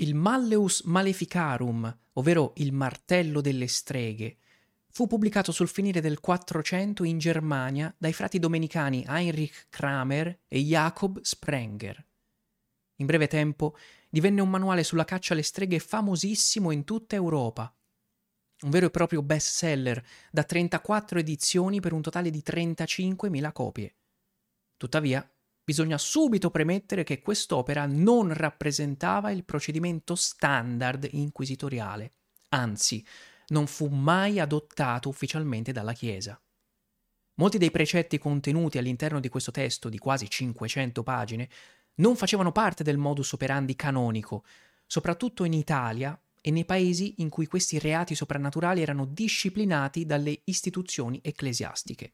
Il Malleus Maleficarum, ovvero il martello delle streghe, fu pubblicato sul finire del 400 in Germania dai frati domenicani Heinrich Kramer e Jakob Sprenger. In breve tempo divenne un manuale sulla caccia alle streghe famosissimo in tutta Europa. Un vero e proprio best seller da 34 edizioni per un totale di 35.000 copie. Tuttavia, bisogna subito premettere che quest'opera non rappresentava il procedimento standard inquisitoriale, anzi, non fu mai adottato ufficialmente dalla Chiesa. Molti dei precetti contenuti all'interno di questo testo di quasi 500 pagine non facevano parte del modus operandi canonico, soprattutto in Italia e nei paesi in cui questi reati soprannaturali erano disciplinati dalle istituzioni ecclesiastiche.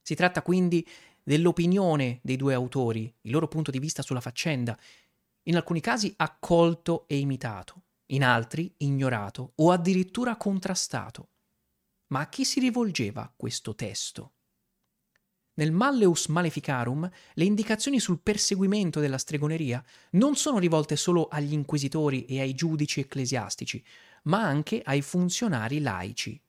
Si tratta quindi dell'opinione dei due autori, il loro punto di vista sulla faccenda, in alcuni casi accolto e imitato, in altri ignorato o addirittura contrastato. Ma a chi si rivolgeva questo testo? Nel Malleus Maleficarum le indicazioni sul perseguimento della stregoneria non sono rivolte solo agli inquisitori e ai giudici ecclesiastici, ma anche ai funzionari laici.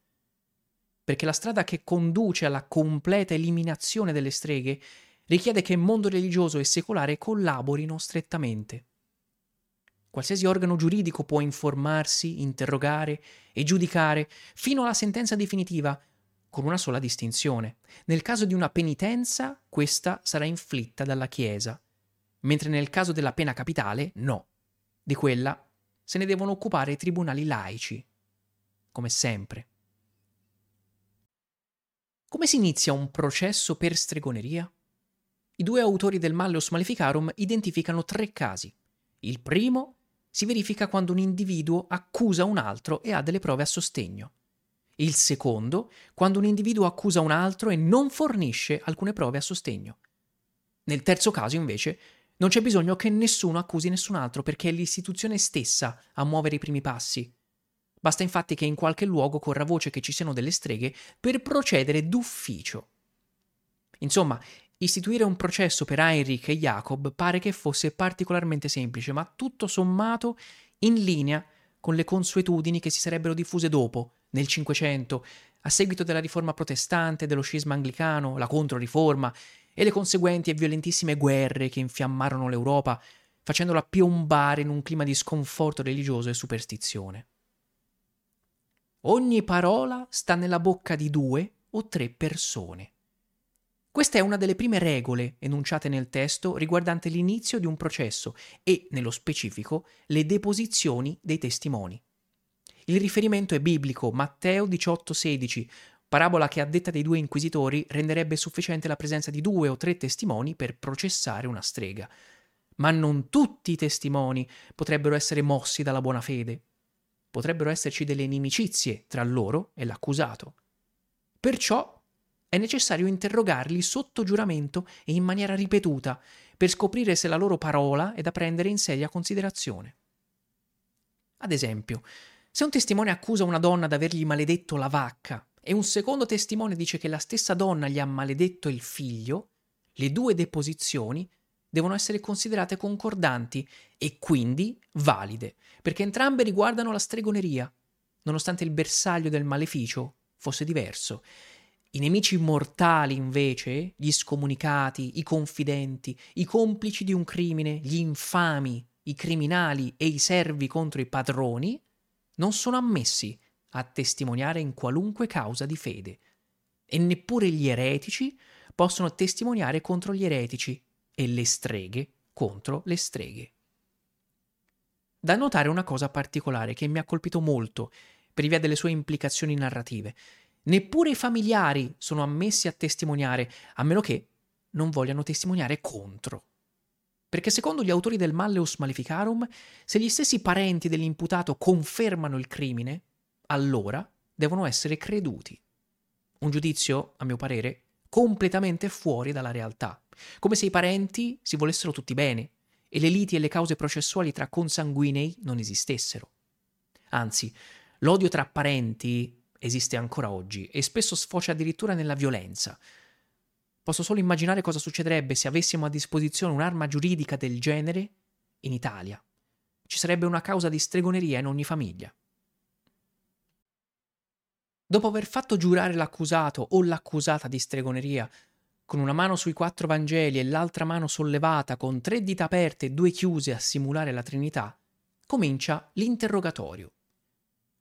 Perché la strada che conduce alla completa eliminazione delle streghe richiede che mondo religioso e secolare collaborino strettamente. Qualsiasi organo giuridico può informarsi, interrogare e giudicare fino alla sentenza definitiva con una sola distinzione. Nel caso di una penitenza, questa sarà inflitta dalla Chiesa, mentre nel caso della pena capitale, no. Di quella se ne devono occupare i tribunali laici, come sempre. Come si inizia un processo per stregoneria? I due autori del Malleus Maleficarum identificano tre casi. Il primo si verifica quando un individuo accusa un altro e ha delle prove a sostegno. Il secondo, quando un individuo accusa un altro e non fornisce alcune prove a sostegno. Nel terzo caso, invece, non c'è bisogno che nessuno accusi nessun altro perché è l'istituzione stessa a muovere i primi passi. Basta infatti che in qualche luogo corra voce che ci siano delle streghe per procedere d'ufficio. Insomma, istituire un processo per Heinrich e Jacob pare che fosse particolarmente semplice, ma tutto sommato in linea con le consuetudini che si sarebbero diffuse dopo, nel Cinquecento, a seguito della riforma protestante, dello scisma anglicano, la controriforma e le conseguenti e violentissime guerre che infiammarono l'Europa, facendola piombare in un clima di sconforto religioso e superstizione. Ogni parola sta nella bocca di due o tre persone. Questa è una delle prime regole enunciate nel testo riguardante l'inizio di un processo e, nello specifico, le deposizioni dei testimoni. Il riferimento è biblico, Matteo 18,16, parabola che a detta dei due inquisitori renderebbe sufficiente la presenza di due o tre testimoni per processare una strega. Ma non tutti i testimoni potrebbero essere mossi dalla buona fede. Potrebbero esserci delle inimicizie tra loro e l'accusato. Perciò è necessario interrogarli sotto giuramento e in maniera ripetuta per scoprire se la loro parola è da prendere in seria considerazione. Ad esempio, se un testimone accusa una donna d'avergli maledetto la vacca e un secondo testimone dice che la stessa donna gli ha maledetto il figlio, le due deposizioni devono essere considerate concordanti e quindi valide, perché entrambe riguardano la stregoneria, nonostante il bersaglio del maleficio fosse diverso. I nemici mortali, invece, gli scomunicati, i confidenti, i complici di un crimine, gli infami, i criminali e i servi contro i padroni, non sono ammessi a testimoniare in qualunque causa di fede, e neppure gli eretici possono testimoniare contro gli eretici e le streghe contro le streghe. Da notare una cosa particolare che mi ha colpito molto per via delle sue implicazioni narrative. Neppure i familiari sono ammessi a testimoniare, a meno che non vogliano testimoniare contro. perché secondo gli autori del Malleus Maleficarum, se gli stessi parenti dell'imputato confermano il crimine, allora devono essere creduti. Un giudizio, a mio parere, completamente fuori dalla realtà, come se i parenti si volessero tutti bene e le liti e le cause processuali tra consanguinei non esistessero. Anzi, l'odio tra parenti esiste ancora oggi e spesso sfocia addirittura nella violenza, Posso solo immaginare cosa succederebbe se avessimo a disposizione un'arma giuridica del genere in Italia. Ci sarebbe una causa di stregoneria in ogni famiglia. Dopo aver fatto giurare l'accusato o l'accusata di stregoneria, con una mano sui quattro Vangeli e l'altra mano sollevata, con tre dita aperte e due chiuse a simulare la Trinità, comincia l'interrogatorio.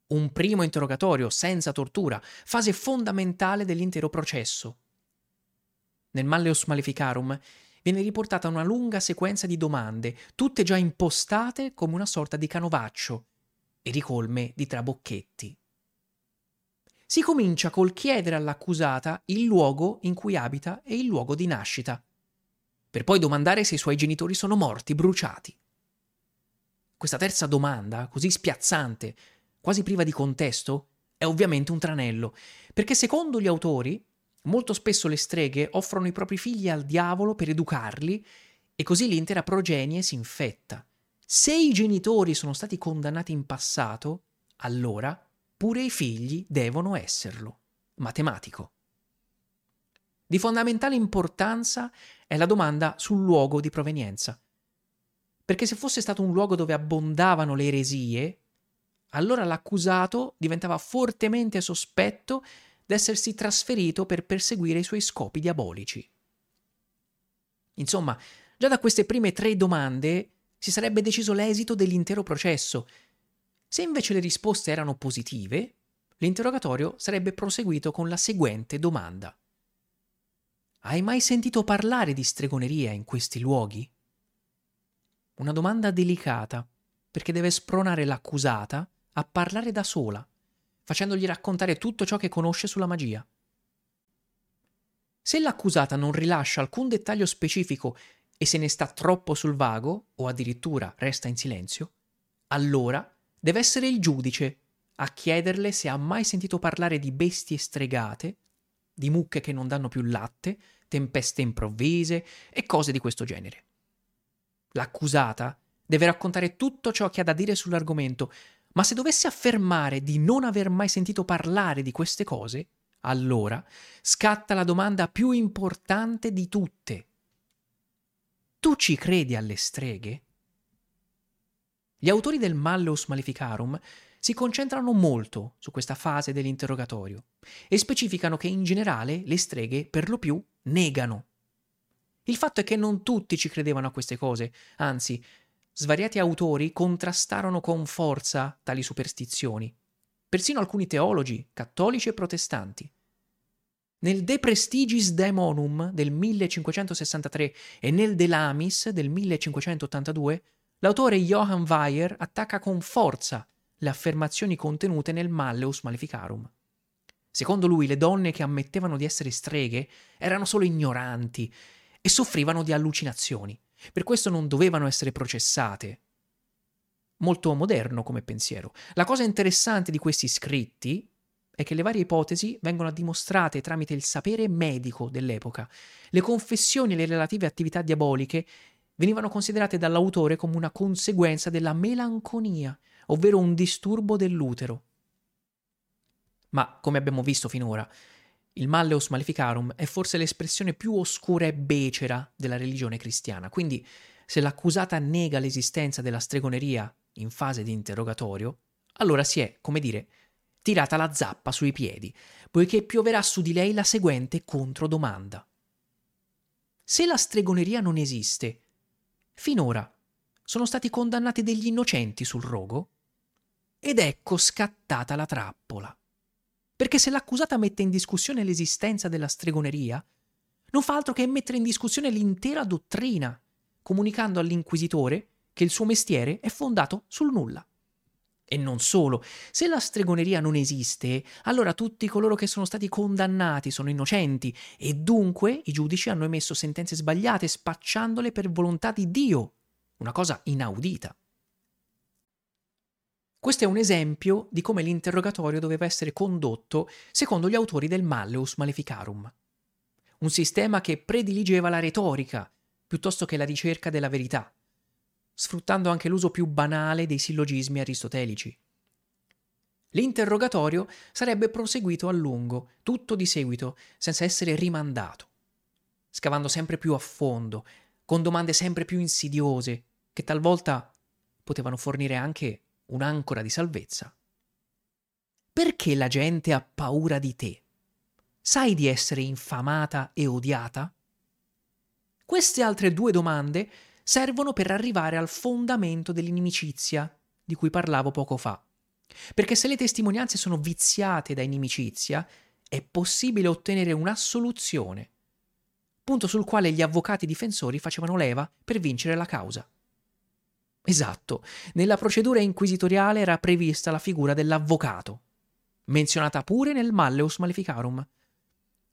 Un primo interrogatorio senza tortura, fase fondamentale dell'intero processo, nel Malleus Maleficarum viene riportata una lunga sequenza di domande, tutte già impostate come una sorta di canovaccio e ricolme di trabocchetti. Si comincia col chiedere all'accusata il luogo in cui abita e il luogo di nascita, per poi domandare se i suoi genitori sono morti, bruciati. Questa terza domanda, così spiazzante, quasi priva di contesto, è ovviamente un tranello, perché secondo gli autori Molto spesso le streghe offrono i propri figli al diavolo per educarli e così l'intera progenie si infetta. Se i genitori sono stati condannati in passato, allora pure i figli devono esserlo. Matematico. Di fondamentale importanza è la domanda sul luogo di provenienza. Perché se fosse stato un luogo dove abbondavano le eresie, allora l'accusato diventava fortemente sospetto d'essersi trasferito per perseguire i suoi scopi diabolici. Insomma, già da queste prime tre domande si sarebbe deciso l'esito dell'intero processo. Se invece le risposte erano positive, l'interrogatorio sarebbe proseguito con la seguente domanda. Hai mai sentito parlare di stregoneria in questi luoghi? Una domanda delicata, perché deve spronare l'accusata a parlare da sola facendogli raccontare tutto ciò che conosce sulla magia. Se l'accusata non rilascia alcun dettaglio specifico e se ne sta troppo sul vago, o addirittura resta in silenzio, allora deve essere il giudice a chiederle se ha mai sentito parlare di bestie stregate, di mucche che non danno più latte, tempeste improvvise e cose di questo genere. L'accusata deve raccontare tutto ciò che ha da dire sull'argomento, ma se dovesse affermare di non aver mai sentito parlare di queste cose, allora scatta la domanda più importante di tutte. Tu ci credi alle streghe? Gli autori del Malleus Maleficarum si concentrano molto su questa fase dell'interrogatorio e specificano che in generale le streghe per lo più negano. Il fatto è che non tutti ci credevano a queste cose, anzi, svariati autori contrastarono con forza tali superstizioni, persino alcuni teologi, cattolici e protestanti. Nel De Prestigis Daemonum del 1563 e nel De Lamis del 1582, l'autore Johann Weyer attacca con forza le affermazioni contenute nel Malleus Maleficarum. Secondo lui le donne che ammettevano di essere streghe erano solo ignoranti e soffrivano di allucinazioni. Per questo non dovevano essere processate. Molto moderno come pensiero. La cosa interessante di questi scritti è che le varie ipotesi vengono dimostrate tramite il sapere medico dell'epoca. Le confessioni e le relative attività diaboliche venivano considerate dall'autore come una conseguenza della melanconia, ovvero un disturbo dell'utero. Ma, come abbiamo visto finora, il Malleus Maleficarum è forse l'espressione più oscura e becera della religione cristiana, quindi se l'accusata nega l'esistenza della stregoneria in fase di interrogatorio, allora si è, come dire, tirata la zappa sui piedi, poiché pioverà su di lei la seguente controdomanda. Se la stregoneria non esiste, finora sono stati condannati degli innocenti sul rogo? Ed ecco scattata la trappola. Perché se l'accusata mette in discussione l'esistenza della stregoneria, non fa altro che mettere in discussione l'intera dottrina, comunicando all'inquisitore che il suo mestiere è fondato sul nulla. E non solo, se la stregoneria non esiste, allora tutti coloro che sono stati condannati sono innocenti e dunque i giudici hanno emesso sentenze sbagliate spacciandole per volontà di Dio, una cosa inaudita. Questo è un esempio di come l'interrogatorio doveva essere condotto secondo gli autori del Malleus Maleficarum, un sistema che prediligeva la retorica piuttosto che la ricerca della verità sfruttando anche l'uso più banale dei sillogismi aristotelici. L'interrogatorio sarebbe proseguito a lungo, tutto di seguito, senza essere rimandato, scavando sempre più a fondo, con domande sempre più insidiose, che talvolta potevano fornire anche un'ancora di salvezza. Perché la gente ha paura di te? Sai di essere infamata e odiata? Queste altre due domande servono per arrivare al fondamento dell'inimicizia di cui parlavo poco fa. Perché se le testimonianze sono viziate da inimicizia, è possibile ottenere un'assoluzione, punto sul quale gli avvocati difensori facevano leva per vincere la causa. Esatto, nella procedura inquisitoriale era prevista la figura dell'avvocato, menzionata pure nel Malleus Maleficarum,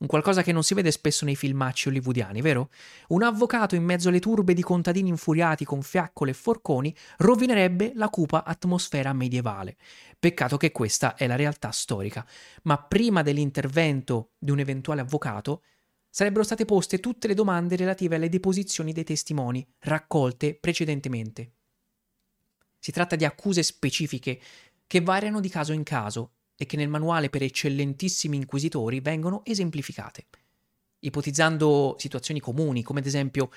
un qualcosa che non si vede spesso nei filmacci hollywoodiani, vero? Un avvocato in mezzo alle turbe di contadini infuriati con fiaccole e forconi rovinerebbe la cupa atmosfera medievale. Peccato che questa è la realtà storica. Ma prima dell'intervento di un eventuale avvocato, sarebbero state poste tutte le domande relative alle deposizioni dei testimoni raccolte precedentemente. Si tratta di accuse specifiche che variano di caso in caso e che nel manuale per eccellentissimi inquisitori vengono esemplificate, ipotizzando situazioni comuni, come ad esempio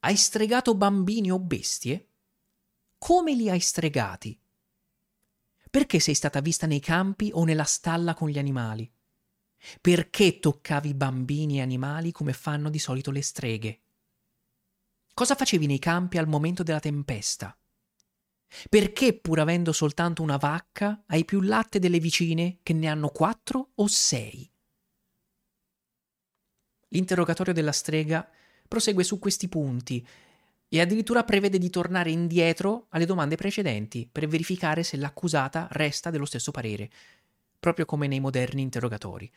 hai stregato bambini o bestie? Come li hai stregati? Perché sei stata vista nei campi o nella stalla con gli animali? Perché toccavi bambini e animali come fanno di solito le streghe? Cosa facevi nei campi al momento della tempesta? Perché, pur avendo soltanto una vacca, hai più latte delle vicine che ne hanno quattro o sei? L'interrogatorio della strega prosegue su questi punti e addirittura prevede di tornare indietro alle domande precedenti per verificare se l'accusata resta dello stesso parere, proprio come nei moderni interrogatori.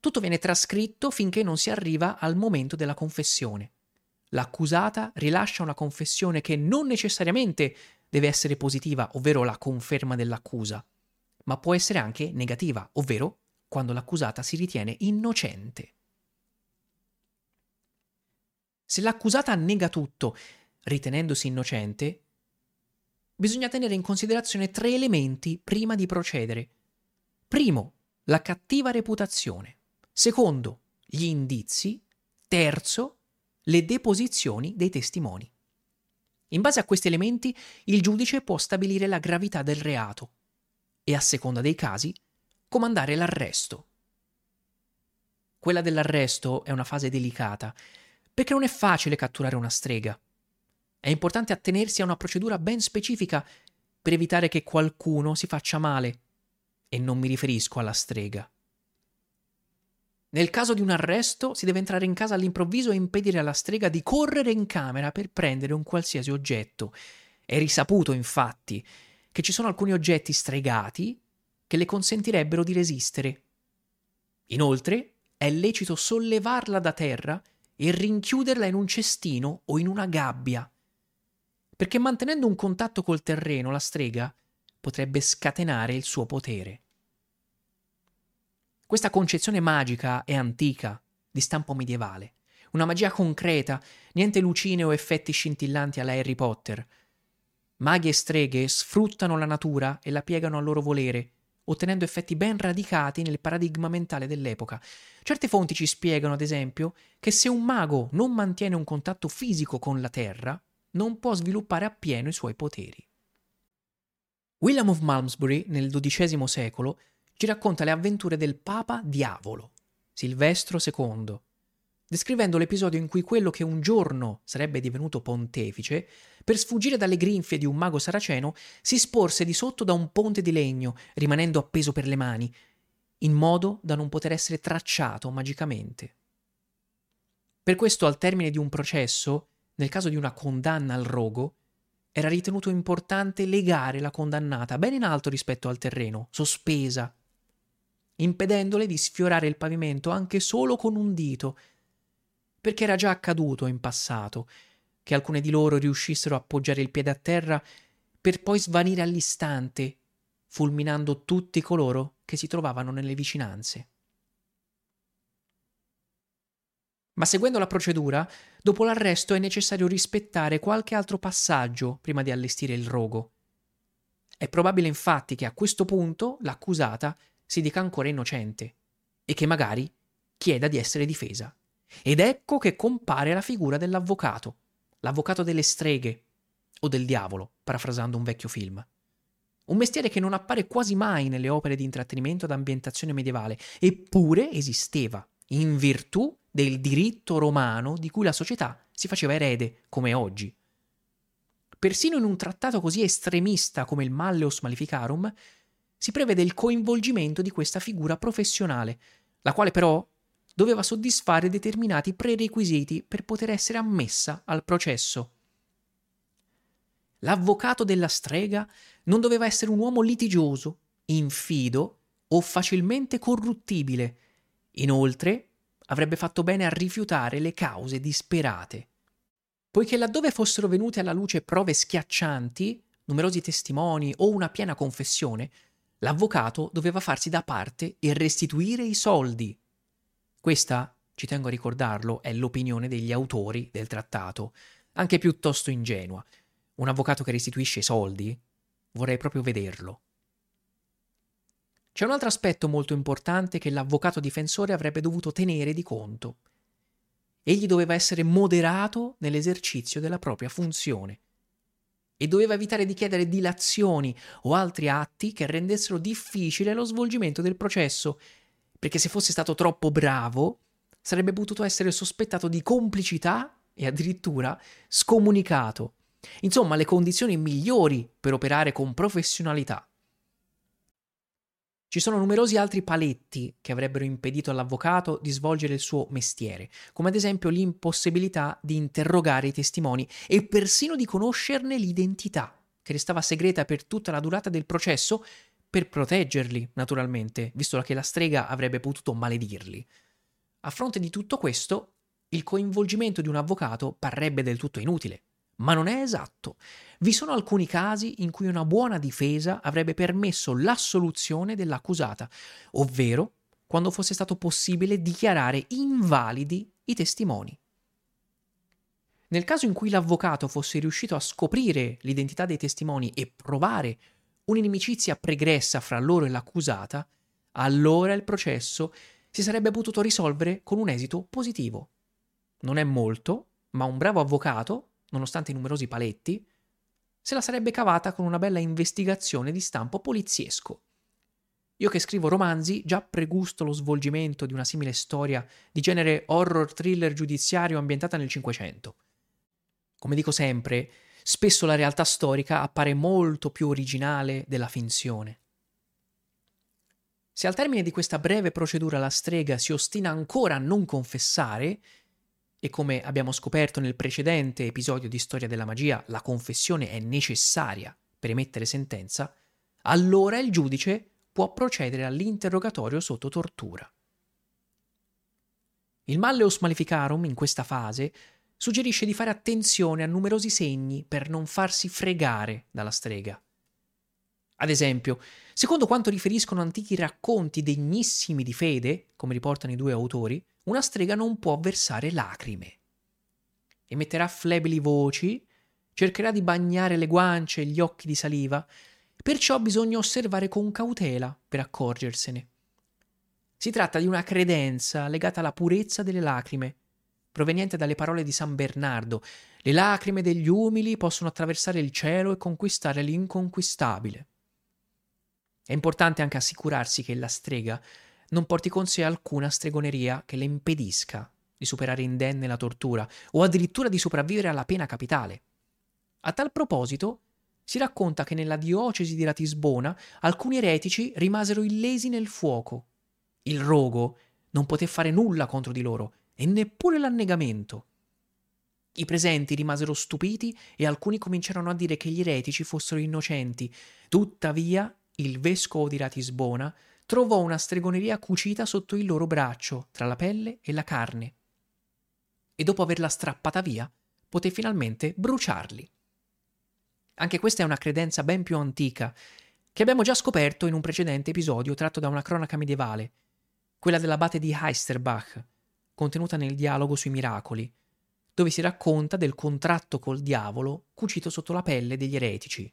Tutto viene trascritto finché non si arriva al momento della confessione. L'accusata rilascia una confessione che non necessariamente deve essere positiva, ovvero la conferma dell'accusa, ma può essere anche negativa, ovvero quando l'accusata si ritiene innocente. Se l'accusata nega tutto, ritenendosi innocente, bisogna tenere in considerazione tre elementi prima di procedere. Primo, la cattiva reputazione. Secondo, gli indizi. Terzo, le deposizioni dei testimoni. In base a questi elementi il giudice può stabilire la gravità del reato e, a seconda dei casi, comandare l'arresto. Quella dell'arresto è una fase delicata, perché non è facile catturare una strega. È importante attenersi a una procedura ben specifica per evitare che qualcuno si faccia male, e non mi riferisco alla strega. Nel caso di un arresto si deve entrare in casa all'improvviso e impedire alla strega di correre in camera per prendere un qualsiasi oggetto. È risaputo, infatti, che ci sono alcuni oggetti stregati che le consentirebbero di resistere. Inoltre, è lecito sollevarla da terra e rinchiuderla in un cestino o in una gabbia, perché mantenendo un contatto col terreno la strega potrebbe scatenare il suo potere. Questa concezione magica è antica, di stampo medievale. Una magia concreta, niente lucine o effetti scintillanti alla Harry Potter. Maghi e streghe sfruttano la natura e la piegano a loro volere, ottenendo effetti ben radicati nel paradigma mentale dell'epoca. Certe fonti ci spiegano, ad esempio, che se un mago non mantiene un contatto fisico con la terra, non può sviluppare appieno i suoi poteri. William of Malmesbury, nel XII secolo, ci racconta le avventure del Papa Diavolo, Silvestro II, descrivendo l'episodio in cui quello che un giorno sarebbe divenuto pontefice, per sfuggire dalle grinfie di un mago saraceno, si sporse di sotto da un ponte di legno, rimanendo appeso per le mani, in modo da non poter essere tracciato magicamente. Per questo, al termine di un processo, nel caso di una condanna al rogo, era ritenuto importante legare la condannata ben in alto rispetto al terreno, sospesa, impedendole di sfiorare il pavimento anche solo con un dito, perché era già accaduto in passato che alcune di loro riuscissero a appoggiare il piede a terra per poi svanire all'istante, fulminando tutti coloro che si trovavano nelle vicinanze. Ma seguendo la procedura, dopo l'arresto è necessario rispettare qualche altro passaggio prima di allestire il rogo. È probabile infatti che a questo punto l'accusata si dica ancora innocente e che magari chieda di essere difesa. Ed ecco che compare la figura dell'avvocato, l'avvocato delle streghe o del diavolo, parafrasando un vecchio film. Un mestiere che non appare quasi mai nelle opere di intrattenimento ad ambientazione medievale, eppure esisteva, in virtù del diritto romano di cui la società si faceva erede, come oggi. Persino in un trattato così estremista come il Malleus Maleficarum, si prevede il coinvolgimento di questa figura professionale, la quale però doveva soddisfare determinati prerequisiti per poter essere ammessa al processo. L'avvocato della strega non doveva essere un uomo litigioso, infido o facilmente corruttibile. Inoltre, avrebbe fatto bene a rifiutare le cause disperate. Poiché laddove fossero venute alla luce prove schiaccianti, numerosi testimoni o una piena confessione, l'avvocato doveva farsi da parte e restituire i soldi questa, ci tengo a ricordarlo, è l'opinione degli autori del trattato, anche piuttosto ingenua. Un avvocato che restituisce i soldi? Vorrei proprio vederlo. C'è un altro aspetto molto importante che l'avvocato difensore avrebbe dovuto tenere di conto. Egli doveva essere moderato nell'esercizio della propria funzione e doveva evitare di chiedere dilazioni o altri atti che rendessero difficile lo svolgimento del processo perché se fosse stato troppo bravo sarebbe potuto essere sospettato di complicità e addirittura scomunicato. Insomma, le condizioni migliori per operare con professionalità. Ci sono numerosi altri paletti che avrebbero impedito all'avvocato di svolgere il suo mestiere, come ad esempio l'impossibilità di interrogare i testimoni e persino di conoscerne l'identità, che restava segreta per tutta la durata del processo per proteggerli, naturalmente, visto che la strega avrebbe potuto maledirli. A fronte di tutto questo, il coinvolgimento di un avvocato parrebbe del tutto inutile. Ma non è esatto. Vi sono alcuni casi in cui una buona difesa avrebbe permesso l'assoluzione dell'accusata, ovvero quando fosse stato possibile dichiarare invalidi i testimoni. Nel caso in cui l'avvocato fosse riuscito a scoprire l'identità dei testimoni e provare un'inimicizia pregressa fra loro e l'accusata, allora il processo si sarebbe potuto risolvere con un esito positivo. Non è molto, ma un bravo avvocato, nonostante i numerosi paletti, se la sarebbe cavata con una bella investigazione di stampo poliziesco. Io che scrivo romanzi già pregusto lo svolgimento di una simile storia di genere horror thriller giudiziario ambientata nel Cinquecento. Come dico sempre, spesso la realtà storica appare molto più originale della finzione. Se al termine di questa breve procedura la strega si ostina ancora a non confessare, e come abbiamo scoperto nel precedente episodio di Storia della magia, la confessione è necessaria per emettere sentenza, allora il giudice può procedere all'interrogatorio sotto tortura. Il Malleus Maleficarum in questa fase suggerisce di fare attenzione a numerosi segni per non farsi fregare dalla strega. Ad esempio, secondo quanto riferiscono antichi racconti degnissimi di fede, come riportano i due autori, una strega non può versare lacrime. Emetterà flebili voci, cercherà di bagnare le guance e gli occhi di saliva, perciò bisogna osservare con cautela per accorgersene. Si tratta di una credenza legata alla purezza delle lacrime, proveniente dalle parole di San Bernardo. Le lacrime degli umili possono attraversare il cielo e conquistare l'inconquistabile. È importante anche assicurarsi che la strega non porti con sé alcuna stregoneria che le impedisca di superare indenne la tortura o addirittura di sopravvivere alla pena capitale. A tal proposito, si racconta che nella diocesi di Ratisbona alcuni eretici rimasero illesi nel fuoco. Il rogo non poté fare nulla contro di loro e neppure l'annegamento. I presenti rimasero stupiti e alcuni cominciarono a dire che gli eretici fossero innocenti. Tuttavia, il vescovo di Ratisbona trovò una stregoneria cucita sotto il loro braccio, tra la pelle e la carne. E dopo averla strappata via, poté finalmente bruciarli. Anche questa è una credenza ben più antica, che abbiamo già scoperto in un precedente episodio tratto da una cronaca medievale, quella dell'abate di Heisterbach, contenuta nel dialogo sui miracoli, dove si racconta del contratto col diavolo cucito sotto la pelle degli eretici.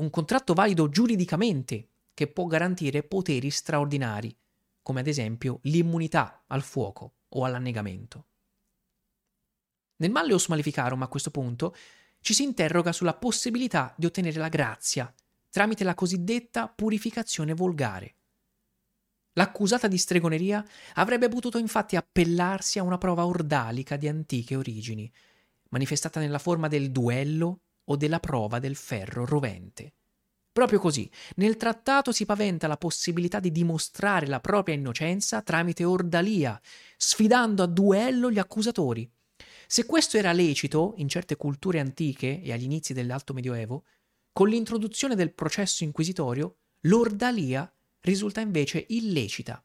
Un contratto valido giuridicamente, che può garantire poteri straordinari, come ad esempio l'immunità al fuoco o all'annegamento. Nel Malleus Maleficarum, a questo punto, ci si interroga sulla possibilità di ottenere la grazia tramite la cosiddetta purificazione volgare. L'accusata di stregoneria avrebbe potuto infatti appellarsi a una prova ordalica di antiche origini, manifestata nella forma del duello o della prova del ferro rovente. Proprio così, nel trattato si paventa la possibilità di dimostrare la propria innocenza tramite ordalia, sfidando a duello gli accusatori. Se questo era lecito in certe culture antiche e agli inizi dell'Alto Medioevo, con l'introduzione del processo inquisitorio, l'ordalia risulta invece illecita.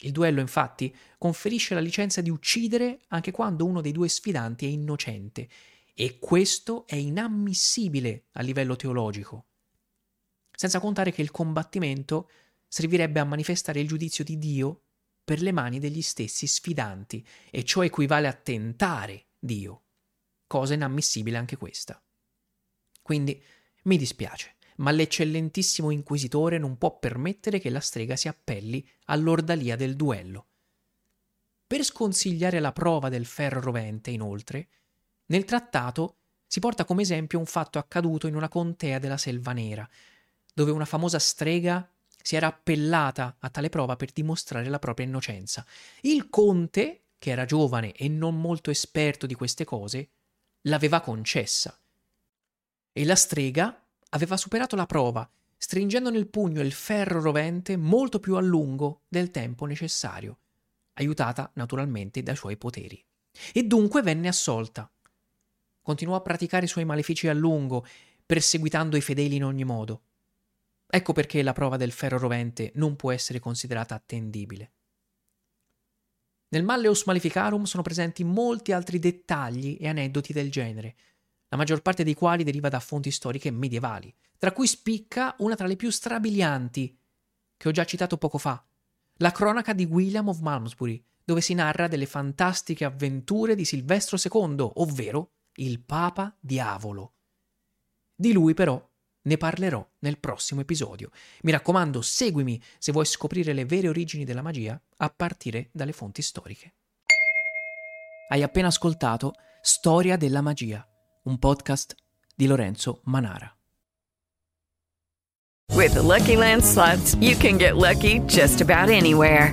Il duello, infatti, conferisce la licenza di uccidere anche quando uno dei due sfidanti è innocente, e questo è inammissibile a livello teologico. Senza contare che il combattimento servirebbe a manifestare il giudizio di Dio per le mani degli stessi sfidanti, e ciò equivale a tentare Dio. Cosa inammissibile anche questa. Quindi mi dispiace ma l'eccellentissimo inquisitore non può permettere che la strega si appelli all'ordalia del duello. Per sconsigliare la prova del ferro rovente, inoltre, nel trattato si porta come esempio un fatto accaduto in una contea della Selva Nera, dove una famosa strega si era appellata a tale prova per dimostrare la propria innocenza. Il conte, che era giovane e non molto esperto di queste cose, l'aveva concessa. E la strega aveva superato la prova, stringendo nel pugno il ferro rovente molto più a lungo del tempo necessario, aiutata naturalmente dai suoi poteri. E dunque venne assolta. Continuò a praticare i suoi malefici a lungo, perseguitando i fedeli in ogni modo. Ecco perché la prova del ferro rovente non può essere considerata attendibile. Nel Malleus Maleficarum sono presenti molti altri dettagli e aneddoti del genere, la maggior parte dei quali deriva da fonti storiche medievali, tra cui spicca una tra le più strabilianti, che ho già citato poco fa, la cronaca di William of Malmesbury, dove si narra delle fantastiche avventure di Silvestro II, ovvero il Papa Diavolo. Di lui però ne parlerò nel prossimo episodio. Mi raccomando, seguimi se vuoi scoprire le vere origini della magia a partire dalle fonti storiche. Hai appena ascoltato Storia della magia un podcast di Lorenzo Manara. With the Lucky Land slots, you can get lucky just about anywhere.